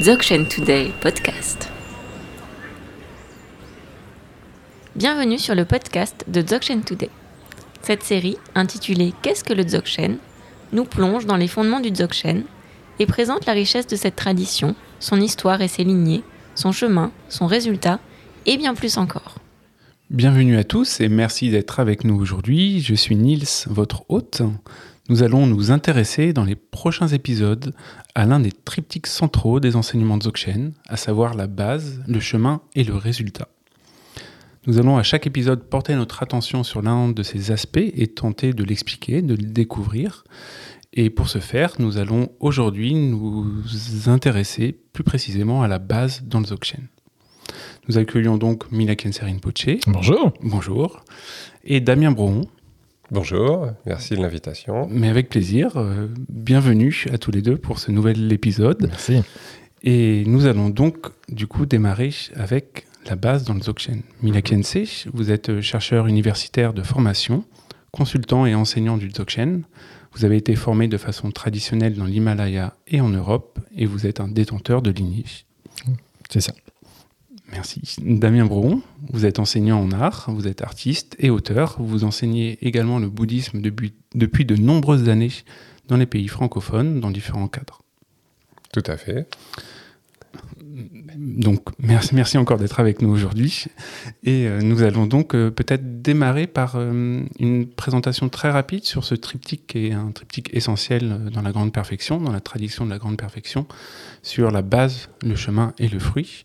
Dzogchen Today podcast. Bienvenue sur le podcast de Dzogchen Today. Cette série, intitulée Qu'est-ce que le Dzogchen? nous plonge dans les fondements du Dzogchen et présente la richesse de cette tradition, son histoire et ses lignées, son chemin, son résultat et bien plus encore. Bienvenue à tous et merci d'être avec nous aujourd'hui. Je suis Nils, votre hôte. Nous allons nous intéresser dans les prochains épisodes à l'un des triptyques centraux des enseignements de Dzogchen, à savoir la base, le chemin et le résultat. Nous allons à chaque épisode porter notre attention sur l'un de ces aspects et tenter de l'expliquer, de le découvrir. Et pour ce faire, nous allons aujourd'hui nous intéresser plus précisément à la base dans le Dzogchen. Nous accueillons donc Mila Kenserin Poche. Bonjour. Bonjour. Et Damien Brohon. Bonjour, merci de l'invitation. Mais avec plaisir. Euh, bienvenue à tous les deux pour ce nouvel épisode. Merci. Et nous allons donc du coup démarrer avec la base dans le Dzogchen. Mila Kense, vous êtes chercheur universitaire de formation, consultant et enseignant du Dzogchen. Vous avez été formé de façon traditionnelle dans l'Himalaya et en Europe, et vous êtes un détenteur de lignée. C'est ça. Merci. Damien Brohon, vous êtes enseignant en art, vous êtes artiste et auteur. Vous enseignez également le bouddhisme depuis, depuis de nombreuses années dans les pays francophones, dans différents cadres. Tout à fait. Donc, merci, merci encore d'être avec nous aujourd'hui. Et euh, nous allons donc euh, peut-être démarrer par euh, une présentation très rapide sur ce triptyque qui est un triptyque essentiel dans la grande perfection, dans la tradition de la grande perfection, sur la base, le chemin et le fruit.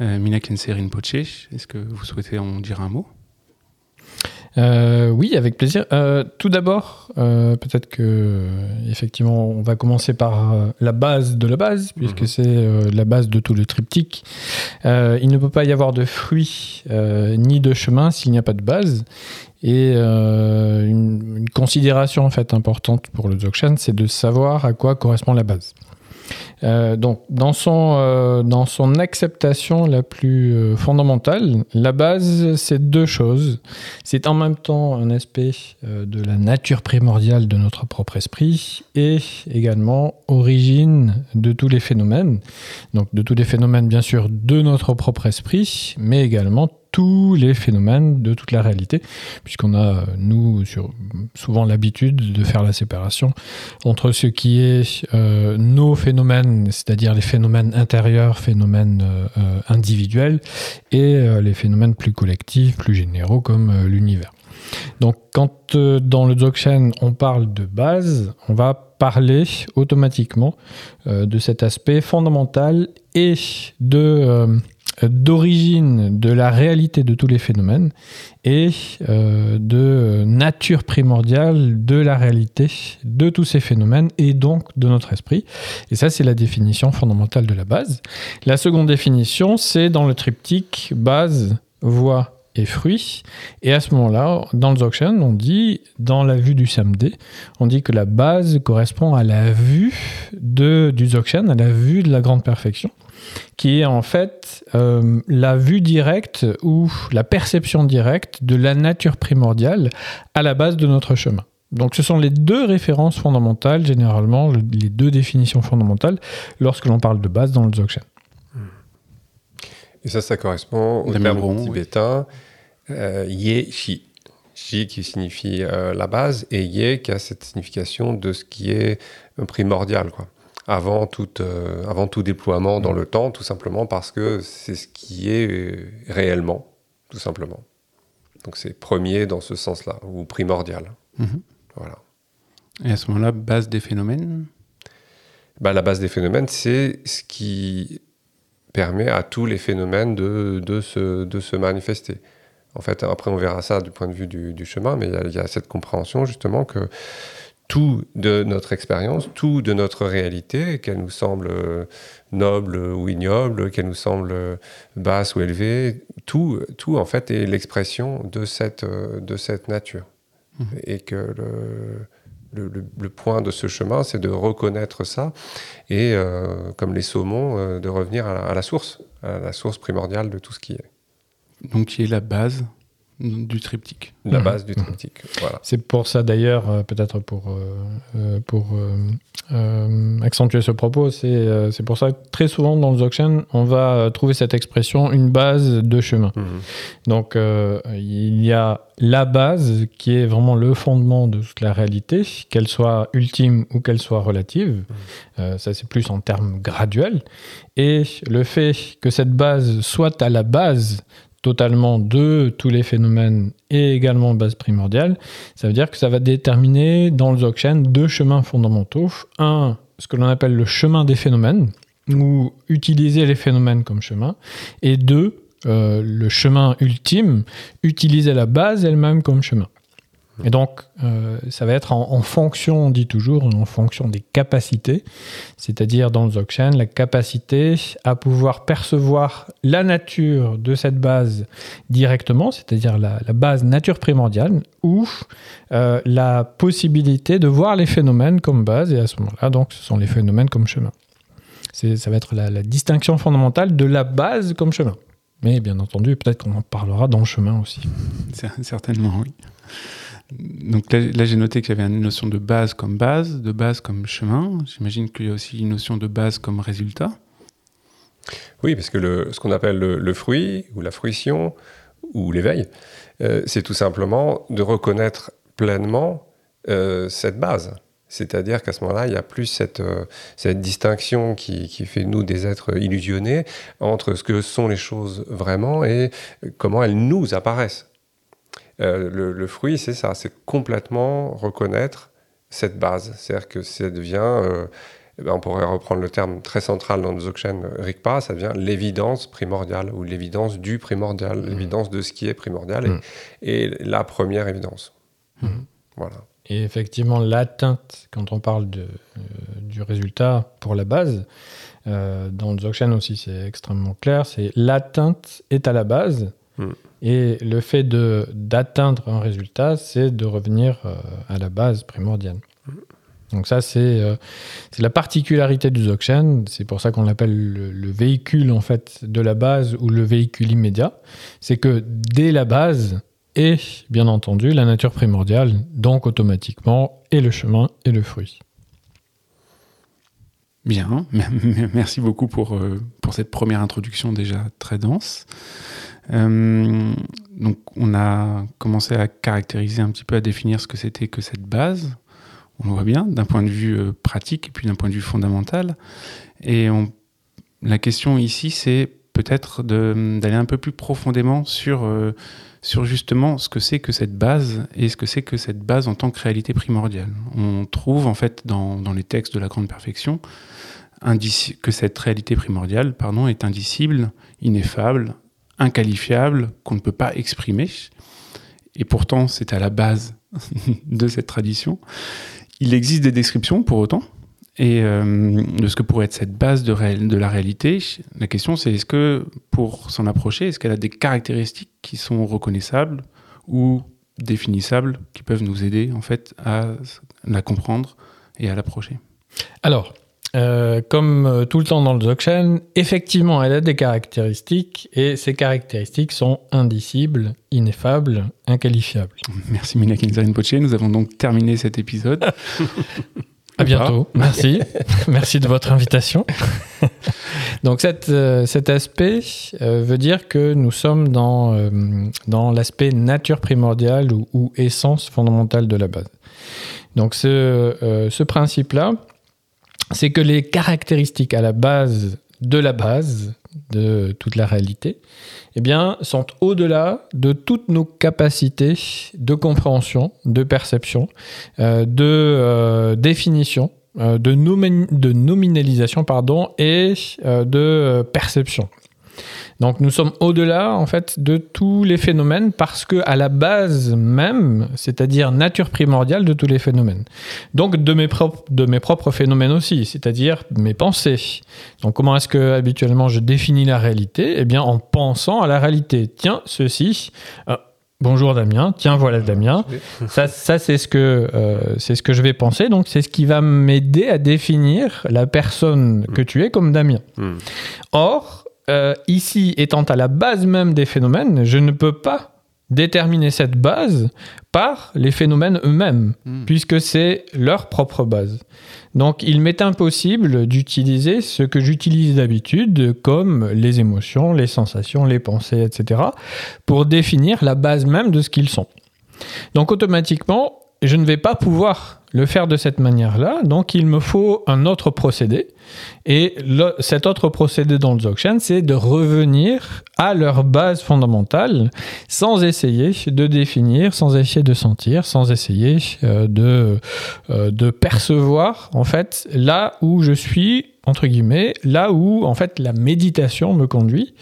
Euh, Mina Kenserin Poche, est-ce que vous souhaitez en dire un mot? Euh, oui, avec plaisir. Euh, tout d'abord, euh, peut-être que effectivement, on va commencer par la base de la base, puisque Mhm. c'est la base de tout le triptyque. Il ne peut pas y avoir de fruit euh, ni de chemin s'il n'y a pas de base. Et une, une considération en fait importante pour le Dzogchen, c'est de savoir à quoi correspond la base. Euh, donc, dans son, euh, dans son acceptation la plus euh, fondamentale, la base, c'est deux choses. C'est en même temps un aspect de la nature primordiale de notre propre esprit et également origine de tous les phénomènes. Donc, de tous les phénomènes, bien sûr, de notre propre esprit, mais également tous les phénomènes de toute la réalité, puisqu'on a, nous, sur, souvent l'habitude de faire la séparation entre ce qui est euh, nos phénomènes, c'est-à-dire les phénomènes intérieurs, phénomènes euh, euh, individuels, et les phénomènes plus collectifs, plus généraux, comme l'univers. Donc, quand dans le Dzogchen on parle de base, on va parler automatiquement de cet aspect fondamental et de d'origine de la réalité de tous les phénomènes et euh, de nature primordiale de la réalité de tous ces phénomènes et donc de notre esprit. Et ça, c'est la définition fondamentale de la base. La seconde définition, c'est dans le triptyque base, voie et fruit. Et à ce moment-là, dans le Dzogchen, on dit, dans la vue du samedi, on dit que la base correspond à la vue de, du Dzogchen, à la vue de la grande perfection qui est en fait euh, la vue directe ou la perception directe de la nature primordiale à la base de notre chemin. Donc ce sont les deux références fondamentales, généralement le- les deux définitions fondamentales lorsque l'on parle de base dans le Dzogchen. Et ça, ça correspond au terme Brohon, oui. Euh, Ye Shi. Shi qui signifie euh, la base et Ye qui a cette signification de ce qui est euh, primordial, quoi. Avant tout, euh, avant tout déploiement dans le temps, tout simplement parce que c'est ce qui est réellement, tout simplement. Donc c'est premier dans ce sens-là, ou primordial. Mhm. Voilà. Et à ce moment-là, base des phénomènes? Bah, la base des phénomènes, c'est ce qui permet à tous les phénomènes de, de, se, de se manifester. En fait, après, on verra ça du point de vue du, du chemin, mais il y a- il y, a cette compréhension justement que tout de notre expérience, tout de notre réalité, qu'elle nous semble euh, noble ou ignoble, qu'elle nous semble euh, basse ou élevée, tout, tout en fait est l'expression de cette, euh, de cette nature. Mhm. Et que le, le, le- le point de ce chemin, c'est de reconnaître ça et, euh, comme les saumons, euh, de revenir à la, à la source, à la source primordiale de tout ce qui est. donc qui est la base du triptyque. La Mhm. base du triptyque. Voilà. C'est pour ça d'ailleurs, euh, peut-être pour, euh, euh, pour euh, euh, accentuer ce propos, c'est euh, c'est pour ça que très souvent dans le Dzogchen, on va trouver cette expression une base de chemin. Mhm. Donc euh, il y a la base qui est vraiment le fondement de toute la réalité, qu'elle soit ultime ou qu'elle soit relative. Euh, ça c'est plus en termes graduels. Et le fait que cette base soit à la base totalement de tous les phénomènes et également base primordiale, ça veut dire que ça va déterminer dans le Dzogchen deux chemins fondamentaux. Un, ce que l'on appelle le chemin des phénomènes, ou utiliser les phénomènes comme chemin. Et deux, euh, le chemin ultime, utiliser la base elle-même comme chemin. Et donc, euh, ça va être en, fonction, on dit toujours, en fonction des capacités, c'est-à-dire dans le la capacité à pouvoir percevoir la nature de cette base directement, c'est-à-dire la, base nature primordiale, ou euh, la possibilité de voir les phénomènes comme base, et à ce moment-là, donc, ce sont les phénomènes comme chemin. Ça va être la, distinction fondamentale de la base comme chemin. Mais bien entendu, peut-être qu'on en parlera dans le chemin aussi. Cer- Certainement, oui. Donc là, j'ai noté qu'il y avait une notion de base comme base, de base comme chemin. J'imagine qu'il y a aussi une notion de base comme résultat. Oui, parce que ce qu'on appelle le, fruit, ou la fruition, ou l'éveil, euh, c'est tout simplement de reconnaître pleinement euh, cette base. C'est-à-dire qu'à ce moment-là, il n'y a plus cette, euh, cette distinction qui, qui fait nous des êtres illusionnés entre ce que sont les choses vraiment et comment elles nous apparaissent. Euh, le, le fruit, c'est ça, c'est complètement reconnaître cette base. C'est-à-dire que ça devient, euh, eh ben, on pourrait reprendre le terme très central dans Dzogchen Rigpa, ça devient l'évidence primordiale ou l'évidence du primordial, l'évidence de ce qui est primordial et- Mm. et, la première évidence. Mhm. Voilà. Et effectivement, l'atteinte, quand on parle de, euh, du résultat pour la base, euh, dans le Dzogchen aussi, c'est extrêmement clair, c'est l'atteinte est à la base. Mm. Et le fait de- d'atteindre un résultat, c'est de revenir euh, à la base primordiale. Donc ça, c'est euh, la particularité du Dzogchen. C'est pour ça qu'on l'appelle le, le véhicule en fait de la base ou le véhicule immédiat. C'est que dès la base, et bien entendu la nature primordiale, donc automatiquement, et le chemin et le fruit. Bien, merci beaucoup pour, euh, pour cette première introduction déjà très dense. Euh, donc on a commencé à caractériser un petit peu, à définir ce que c'était que cette base. On le voit bien d'un point de vue euh, pratique et puis d'un point de vue fondamental. Et la question ici, c'est peut-être d'aller un peu plus profondément sur, euh, sur justement ce que c'est que cette base et ce que c'est que cette base en tant que réalité primordiale. On trouve en fait dans, les textes de la grande perfection que cette réalité primordiale est indicible, ineffable, inqualifiable, qu'on ne peut pas exprimer. Et pourtant, c'est à la base de cette tradition. Il existe des descriptions pour autant. Et euh, de ce que pourrait être cette base de, de la réalité, la question c'est est-ce que pour s'en approcher, est-ce qu'elle a des caractéristiques qui sont reconnaissables ou définissables qui peuvent nous aider en fait à la comprendre et à l'approcher? Alors, euh, comme euh, tout le temps dans le Dzogchen, effectivement, elle a des caractéristiques et ces caractéristiques sont indicibles, ineffables, inqualifiables. Merci Mina Rinpoche. Nous avons donc terminé cet épisode. À bientôt. Merci. Merci de votre invitation. Donc cette, euh, cet aspect euh, veut dire que nous sommes dans, dans l'aspect nature primordiale ou, ou essence fondamentale de la base. Donc ce, ce principe-là, c'est que les caractéristiques à la base de la base de toute la réalité, eh sont au-delà de toutes nos capacités de compréhension, de perception, euh, de euh, définition, euh, de, de nominalisation pardon, et de perception. Donc nous sommes au-delà en fait de tous les phénomènes parce que à la base même, c'est-à-dire nature primordiale de tous les phénomènes. Donc de mes propres de mes propres phénomènes aussi, c'est-à-dire mes pensées. Donc comment est-ce que habituellement je définis la réalité? Eh bien en pensant à la réalité. Tiens, ceci euh, Bonjour Damien, tiens voilà Damien, ça, ça c'est ce que euh, c'est ce que je vais penser, donc c'est ce qui va m'aider à définir la personne que tu es comme Damien. Hmm. Or, euh, ici, étant à la base même des phénomènes, je ne peux pas déterminer cette base par les phénomènes eux-mêmes, Hmm. puisque c'est leur propre base. Donc il m'est impossible d'utiliser ce que j'utilise d'habitude, comme les émotions, les sensations, les pensées, etc., pour définir la base même de ce qu'ils sont. Donc automatiquement, je ne vais pas pouvoir le faire de cette manière-là, donc il me faut un autre procédé. Et cet autre procédé dans le Dzogchen, c'est de revenir à leur base fondamentale sans essayer de définir, sans essayer de sentir, sans essayer euh, de, euh, de percevoir en fait là où je suis entre guillemets, là où en fait la méditation me conduit.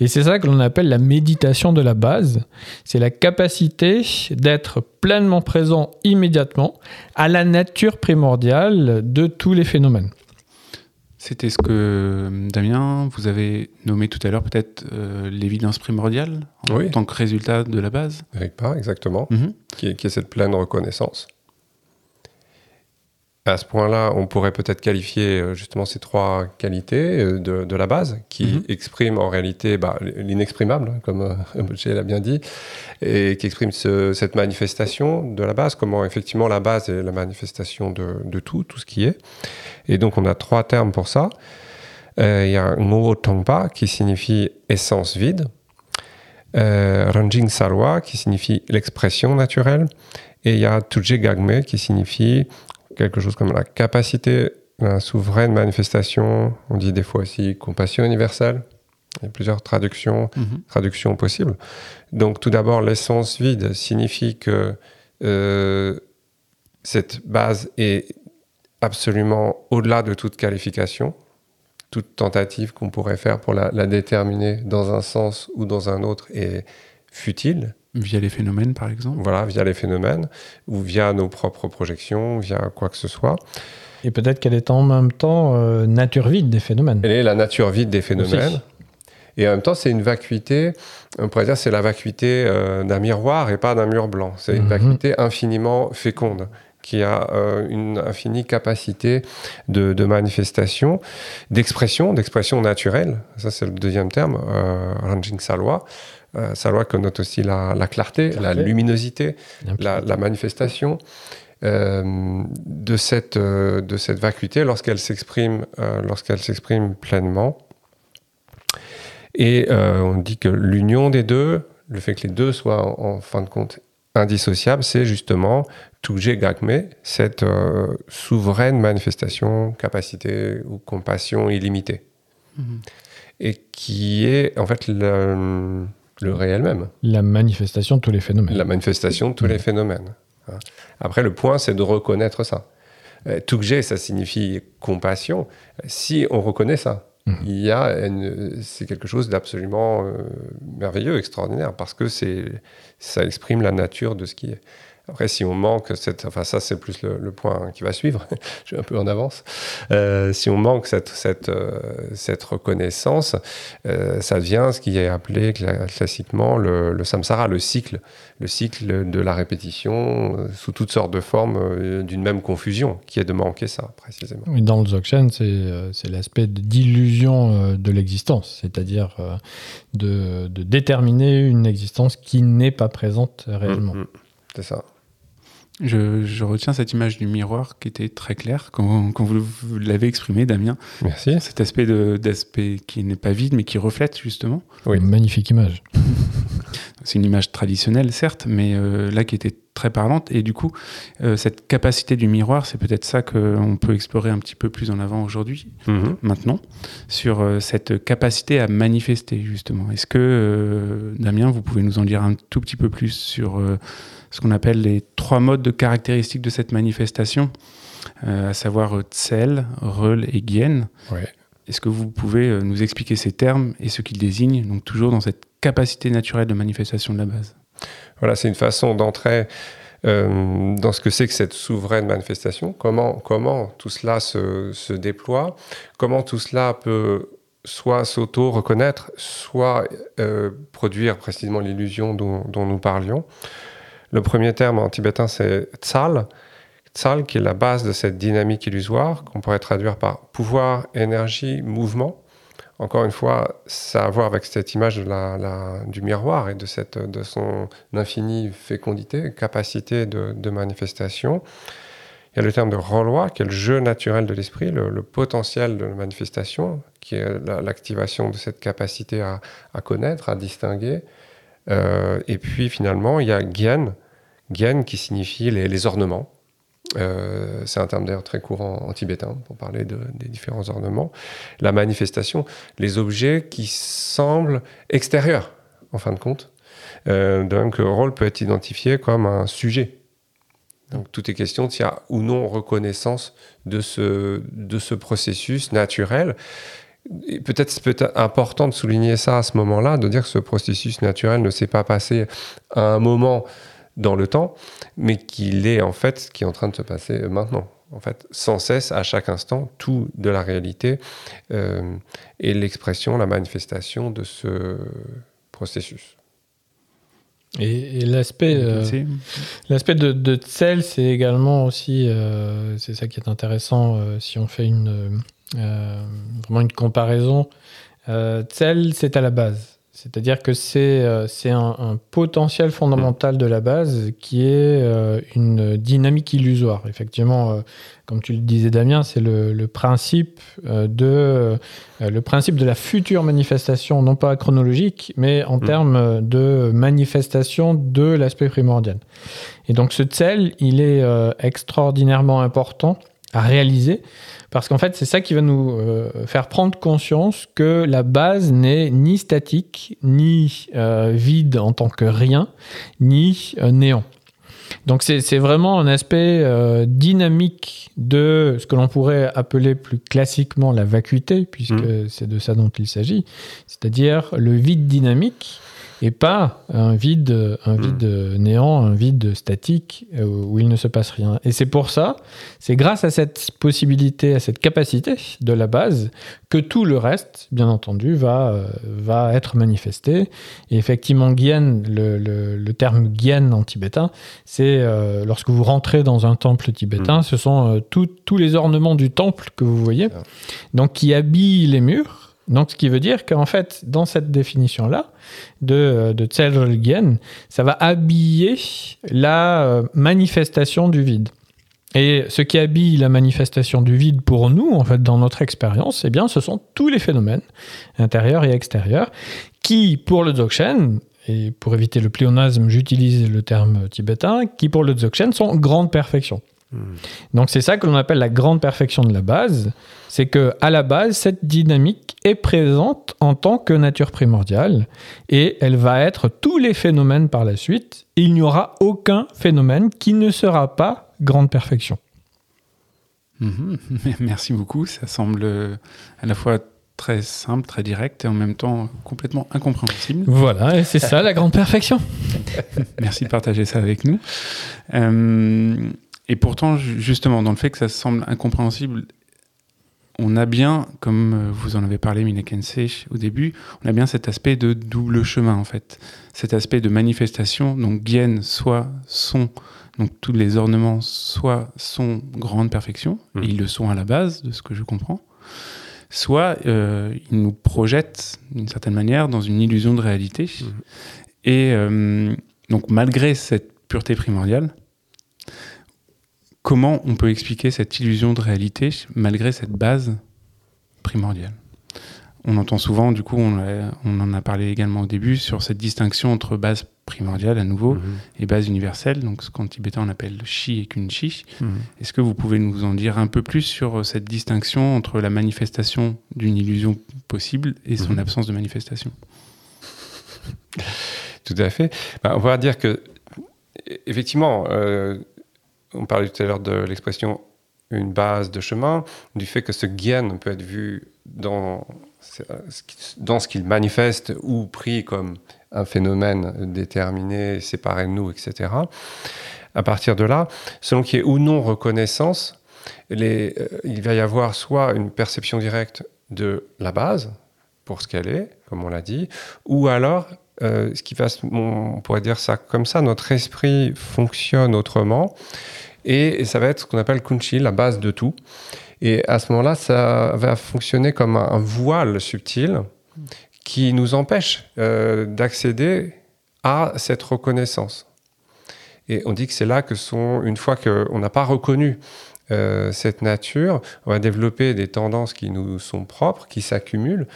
Et c'est ça que l'on appelle la méditation de la base. C'est la capacité d'être pleinement présent immédiatement à la nature primordiale de tous les phénomènes. C'était ce que, Damien, vous avez nommé tout à l'heure, peut-être euh, l'évidence primordiale, en Oui. tant que résultat de la base. Avec pas, exactement. Mhm. qui est, qui est cette pleine reconnaissance. À ce point-là, on pourrait peut-être qualifier euh, justement ces trois qualités euh, de, de la base, qui Mhm. expriment en réalité bah, l'inexprimable, comme euh, Moshe l'a bien dit, et qui expriment ce- cette manifestation de la base, comment effectivement la base est la manifestation de, de tout, tout ce qui est. Et donc on a trois termes pour ça. Euh, Il y a Ngo Tongpa qui signifie essence vide, euh, Ranjing Salwa qui signifie l'expression naturelle, et il y a Tuje Gagme qui signifie quelque chose comme la capacité la souveraine manifestation, on dit des fois aussi compassion universelle. Il y a plusieurs traductions, Mhm. traductions possibles. Donc tout d'abord, l'essence vide signifie que euh, cette base est absolument au-delà de toute qualification, toute tentative qu'on pourrait faire pour la, la déterminer dans un sens ou dans un autre est futile, Via les phénomènes, par exemple? voilà, via les phénomènes ou via nos propres projections, via quoi que ce soit. Et peut-être qu'elle est en même temps euh, nature vide des phénomènes. Elle est la nature vide des phénomènes. Aussi. Et en même temps, c'est une vacuité, on pourrait dire c'est la vacuité euh, d'un miroir et pas d'un mur blanc. C'est une Mhm. vacuité infiniment féconde qui a euh, une infinie capacité de, de manifestation, d'expression, d'expression naturelle. Ça, c'est le deuxième terme, euh, Ranjing Salwa. Euh, Salwa connote aussi la, la clarté, la luminosité, la, la manifestation euh, de, cette, euh, de cette vacuité lorsqu'elle s'exprime lorsqu'elle s'exprime pleinement. Et on dit que l'union des deux, le fait que les deux soient en, en fin de compte indissociables, c'est justement Tuje Gakme, cette souveraine manifestation, capacité ou compassion illimitée. Mhm. Et qui est en fait le, le réel même La manifestation de tous les phénomènes. la manifestation de tous les phénomènes. hein. Après, le point, c'est de reconnaître ça. Euh, Tukje, ça signifie compassion. Si on reconnaît ça, Mhm. il y a c'est quelque chose d'absolument euh, merveilleux, extraordinaire, parce que c'est ça exprime la nature de ce qui est. Après, si on manque cette, enfin ça c'est plus le, le point qui va suivre. Je suis un peu en avance. Euh, si on manque cette cette euh, cette reconnaissance, euh, ça devient ce qui est appelé cla- classiquement le, le samsara, le cycle, le cycle de la répétition sous toutes sortes de formes d'une même confusion, qui est de manquer ça précisément. Oui, Dans le Dzogchen, c'est l'aspect d'illusion de l'existence, c'est-à-dire de, de déterminer une existence qui n'est pas présente réellement. Mm, mm. C'est ça. Je, je retiens cette image du miroir qui était très claire quand, quand vous, vous l'avez exprimé, Damien. Merci. Cet aspect de- d'aspect qui n'est pas vide, mais qui reflète justement. Oui. Magnifique image. C'est une image traditionnelle, certes, mais euh, là qui était très parlante. Et du coup, euh, cette capacité du miroir, c'est peut-être ça qu'on peut explorer un petit peu plus en avant aujourd'hui, Mhm. maintenant, sur euh, cette capacité à manifester, justement. Est-ce que, euh, Damien, vous pouvez nous en dire un tout petit peu plus sur euh, ce qu'on appelle les trois modes de caractéristiques de cette manifestation, euh, à savoir euh, Tsel, Reul et Gien Ouais. Est-ce que vous pouvez euh, nous expliquer ces termes et ce qu'ils désignent, donc toujours dans cette capacité naturelle de manifestation de la base? Voilà, c'est une façon d'entrer euh, dans ce que c'est que cette souveraine manifestation. Comment, comment tout cela se, se déploie, comment tout cela peut soit s'auto-reconnaître, soit euh, produire précisément l'illusion dont, dont nous parlions? Le premier terme en tibétain, c'est tsal. Tsal, qui est la base de cette dynamique illusoire, qu'on pourrait traduire par pouvoir, énergie, mouvement. encore une fois, ça a à voir avec cette image du miroir et de, son infinie fécondité, capacité de, manifestation. Il y a le terme de renloi, qui est le jeu naturel de l'esprit, le, potentiel de la manifestation, qui est la- l'activation de cette capacité à, à connaître, à distinguer. Euh, et puis finalement, il y a Gyen, Gyen qui signifie les, ornements. Euh, c'est un terme d'ailleurs très courant en tibétain pour parler de- des différents ornements. La manifestation, les objets qui semblent extérieurs, en fin de compte. Euh, donc le rôle peut être identifié comme un sujet. Donc tout est question s'il y a ou non reconnaissance de ce, de ce processus naturel. Peut-être c'est peut-être important de souligner ça à ce moment-là, de dire que ce processus naturel ne s'est pas passé à un moment dans le temps, mais qu'il est en fait ce qui est en train de se passer maintenant. En fait, sans cesse, à chaque instant, tout de la réalité euh, est l'expression, la manifestation de ce processus. Et, et l'aspect euh, l'aspect de, de Tsel, c'est également aussi, euh, c'est ça qui est intéressant euh, si on fait une, euh, vraiment une comparaison. Euh, Tsel, c'est à la base. C'est-à-dire que c'est euh, un, un potentiel fondamental de la base qui est euh, une dynamique illusoire. Effectivement, euh, comme tu le disais Damien, c'est le, le principe de le principe de la future manifestation, non pas chronologique, mais en Mm. termes de manifestation de l'aspect primordial. Et donc ce tsel, il est extraordinairement important à réaliser parce qu'en fait, c'est ça qui va nous euh, faire prendre conscience que la base n'est ni statique, ni euh, vide en tant que rien, ni euh, néant. Donc c'est vraiment un aspect euh, dynamique de ce que l'on pourrait appeler plus classiquement la vacuité, puisque c'est de ça dont il s'agit, c'est-à-dire le vide dynamique et pas un vide, un vide néant, un vide statique euh, où il ne se passe rien. Et c'est pour ça, c'est grâce à cette possibilité, à cette capacité de la base, que tout le reste, bien entendu, va, euh, va être manifesté. Et effectivement, Gyan, le, le- le terme Gyan en tibétain, c'est euh, lorsque vous rentrez dans un temple tibétain, ce sont euh, tout- tous les ornements du temple que vous voyez, donc qui habillent les murs. Donc, ce qui veut dire qu'en fait, dans cette définition-là de, euh, de Gyan, ça va habiller la euh, manifestation du vide. Et ce qui habille la manifestation du vide pour nous, en fait, dans notre expérience, eh bien, ce sont tous les phénomènes, intérieurs et extérieurs, qui, pour le Dzogchen, et pour éviter le pléonasme, j'utilise le terme tibétain, qui, pour le Dzogchen, sont grande perfection. Donc c'est ça que l'on appelle la grande perfection de la base, c'est que à la base cette dynamique est présente en tant que nature primordiale et elle va être tous les phénomènes par la suite. Et il n'y aura aucun phénomène qui ne sera pas grande perfection. Mhm. Merci beaucoup. Ça semble à la fois très simple, très direct et en même temps complètement incompréhensible. Voilà, et c'est ça la grande perfection. Merci de partager ça avec nous. Euh, et pourtant, ju- justement, dans le fait que ça semble incompréhensible, on a bien, comme euh, vous en avez parlé, Minekensei, au début, on a bien cet aspect de double chemin, en fait. Cet aspect de manifestation, donc Gien, soit sont, donc tous les ornements, soit sont grande perfection, et ils le sont à la base, de ce que je comprends, soit euh, ils nous projettent, d'une certaine manière, dans une illusion de réalité. Et euh, donc, malgré cette pureté primordiale, comment on peut expliquer cette illusion de réalité malgré cette base primordiale? On entend souvent, du coup, on, en a parlé également au début, sur cette distinction entre base primordiale à nouveau Mhm. et base universelle, donc ce qu'en tibétain on appelle Shi et Kunchi. Mhm. Est-ce que vous pouvez nous en dire un peu plus sur euh, cette distinction entre la manifestation d'une illusion possible et son Mhm. absence de manifestation? Tout à fait. Ben, on va dire que, effectivement, euh, on parlait tout à l'heure de l'expression une base de chemin, du fait que ce gain peut être vu dans dans ce qu'il manifeste ou pris comme un phénomène déterminé, séparé de nous, etc. À partir de là, selon qu'il y ait ou non reconnaissance, euh, il va y avoir soit une perception directe de la base, pour ce qu'elle est, comme on l'a dit, ou alors, euh, ce qui va, se- on pourrait dire ça comme ça, notre esprit fonctionne autrement, Et, ça va être ce qu'on appelle Kunchi, la base de tout. Et à ce moment-là, ça va fonctionner comme un, voile subtil qui nous empêche euh, d'accéder à cette reconnaissance. Et on dit que c'est là que sont, une fois qu'on n'a pas reconnu euh, cette nature, on va développer des tendances qui nous sont propres, qui s'accumulent.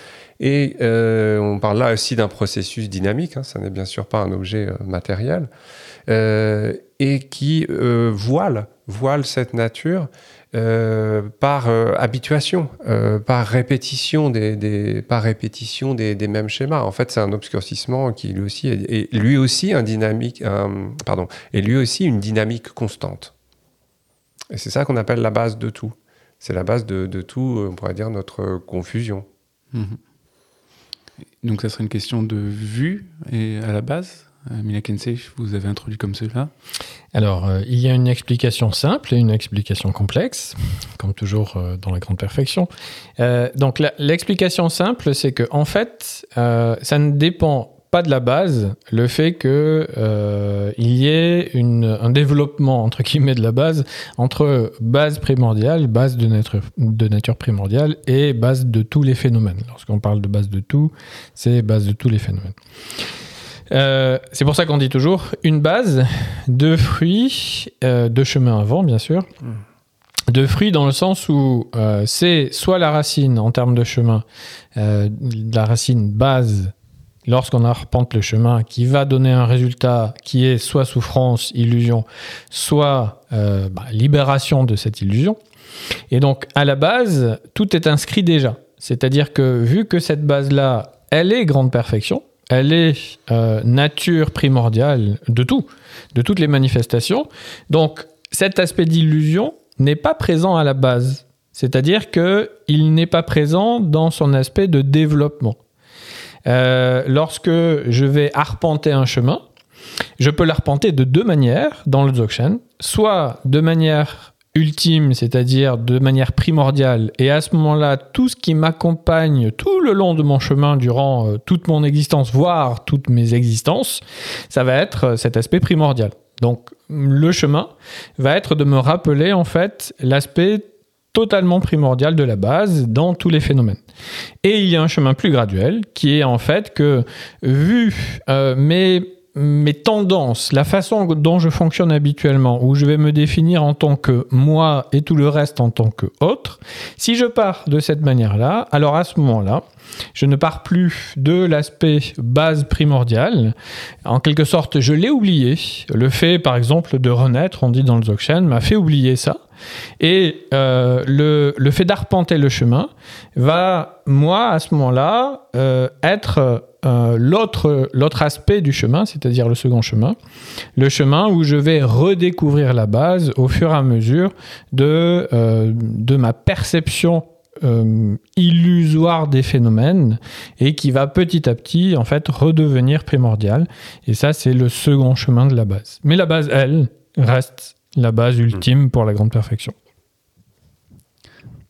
Et euh, on parle là aussi d'un processus dynamique, hein, ça n'est bien sûr pas un objet euh, matériel, et qui voile, voile cette nature par habituation, par répétition des, par répétition des, mêmes schémas. En fait, c'est un obscurcissement qui lui aussi est, lui aussi un dynamique, pardon, est lui aussi une dynamique constante. Et c'est ça qu'on appelle la base de tout. C'est la base de, tout, on pourrait dire, notre confusion. Mhm. Donc ça serait une question de vue et à la base euh, Mila Kensei, vous avez introduit comme cela Alors, euh, il y a une explication simple et une explication complexe, comme toujours euh, dans la grande perfection. donc, l'explication simple, c'est que en fait, ça ne dépend de la base le fait que euh, y ait un développement entre guillemets de la base entre base primordiale, base de nature, de nature primordiale et base de tous les phénomènes. Lorsqu'on parle de base de tout, c'est base de tous les phénomènes. Euh, c'est pour ça qu'on dit toujours une base, deux fruits, euh, deux chemins avant, bien sûr. Deux fruits dans le sens où c'est soit la racine en termes de chemin, la racine base lorsqu'on arpente le chemin, qui va donner un résultat qui est soit souffrance, illusion, soit euh, bah, libération de cette illusion. Et donc, à la base, tout est inscrit déjà. C'est-à-dire que vu que cette base-là, elle est grande perfection, elle est euh, nature primordiale de tout, de toutes les manifestations, donc cet aspect d'illusion n'est pas présent à la base. C'est-à-dire qu'il n'est pas présent dans son aspect de développement. Euh, lorsque je vais arpenter un chemin, je peux l'arpenter de deux manières dans le Dzogchen. Soit de manière ultime, c'est-à-dire de manière primordiale, et à ce moment-là, tout ce qui m'accompagne tout le long de mon chemin durant euh, toute mon existence, voire toutes mes existences, ça va être euh, cet aspect primordial. Donc le chemin va être de me rappeler en fait l'aspect totalement primordial de la base dans tous les phénomènes. Et il y a un chemin plus graduel qui est en fait que, vu euh, mes, mes tendances, la façon dont je fonctionne habituellement, où je vais me définir en tant que moi et tout le reste en tant que autre, si je pars de cette manière-là, alors à ce moment-là, je ne pars plus de l'aspect base primordial. En quelque sorte, je l'ai oublié. Le fait, par exemple, de renaître, on dit dans le Dzogchen, m'a fait oublier ça. Et euh, le, fait d'arpenter le chemin va, moi, à ce moment-là, euh, être euh, l'autre, aspect du chemin, c'est-à-dire le second chemin. Le chemin où je vais redécouvrir la base au fur et à mesure de ma perception illusoire des phénomènes et qui va petit à petit en fait redevenir primordial et ça c'est le second chemin de la base mais la base elle reste la base ultime pour la grande perfection.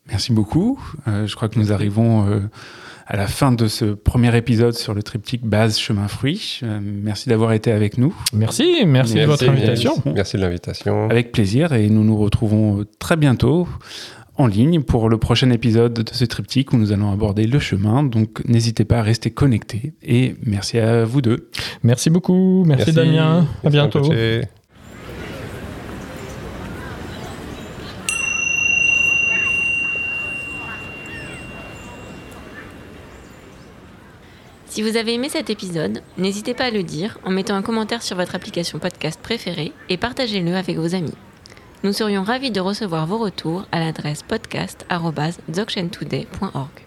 Merci beaucoup. Euh, je crois que nous arrivons euh, à la fin de ce premier épisode sur le triptyque base chemin fruit. Euh, merci d'avoir été avec nous. Merci, merci, de votre invitation. Merci de l'invitation. Avec plaisir et nous nous retrouvons très bientôt en ligne pour le prochain épisode de ce triptyque où nous allons aborder le chemin. Donc n'hésitez pas à rester connectés et merci à vous deux. Merci beaucoup. Merci, Damien. À bientôt. Si vous avez aimé cet épisode, n'hésitez pas à le dire en mettant un commentaire sur votre application podcast préférée et partagez-le avec vos amis. Nous serions ravis de recevoir vos retours à l'adresse podcast.dzogchentoday.org.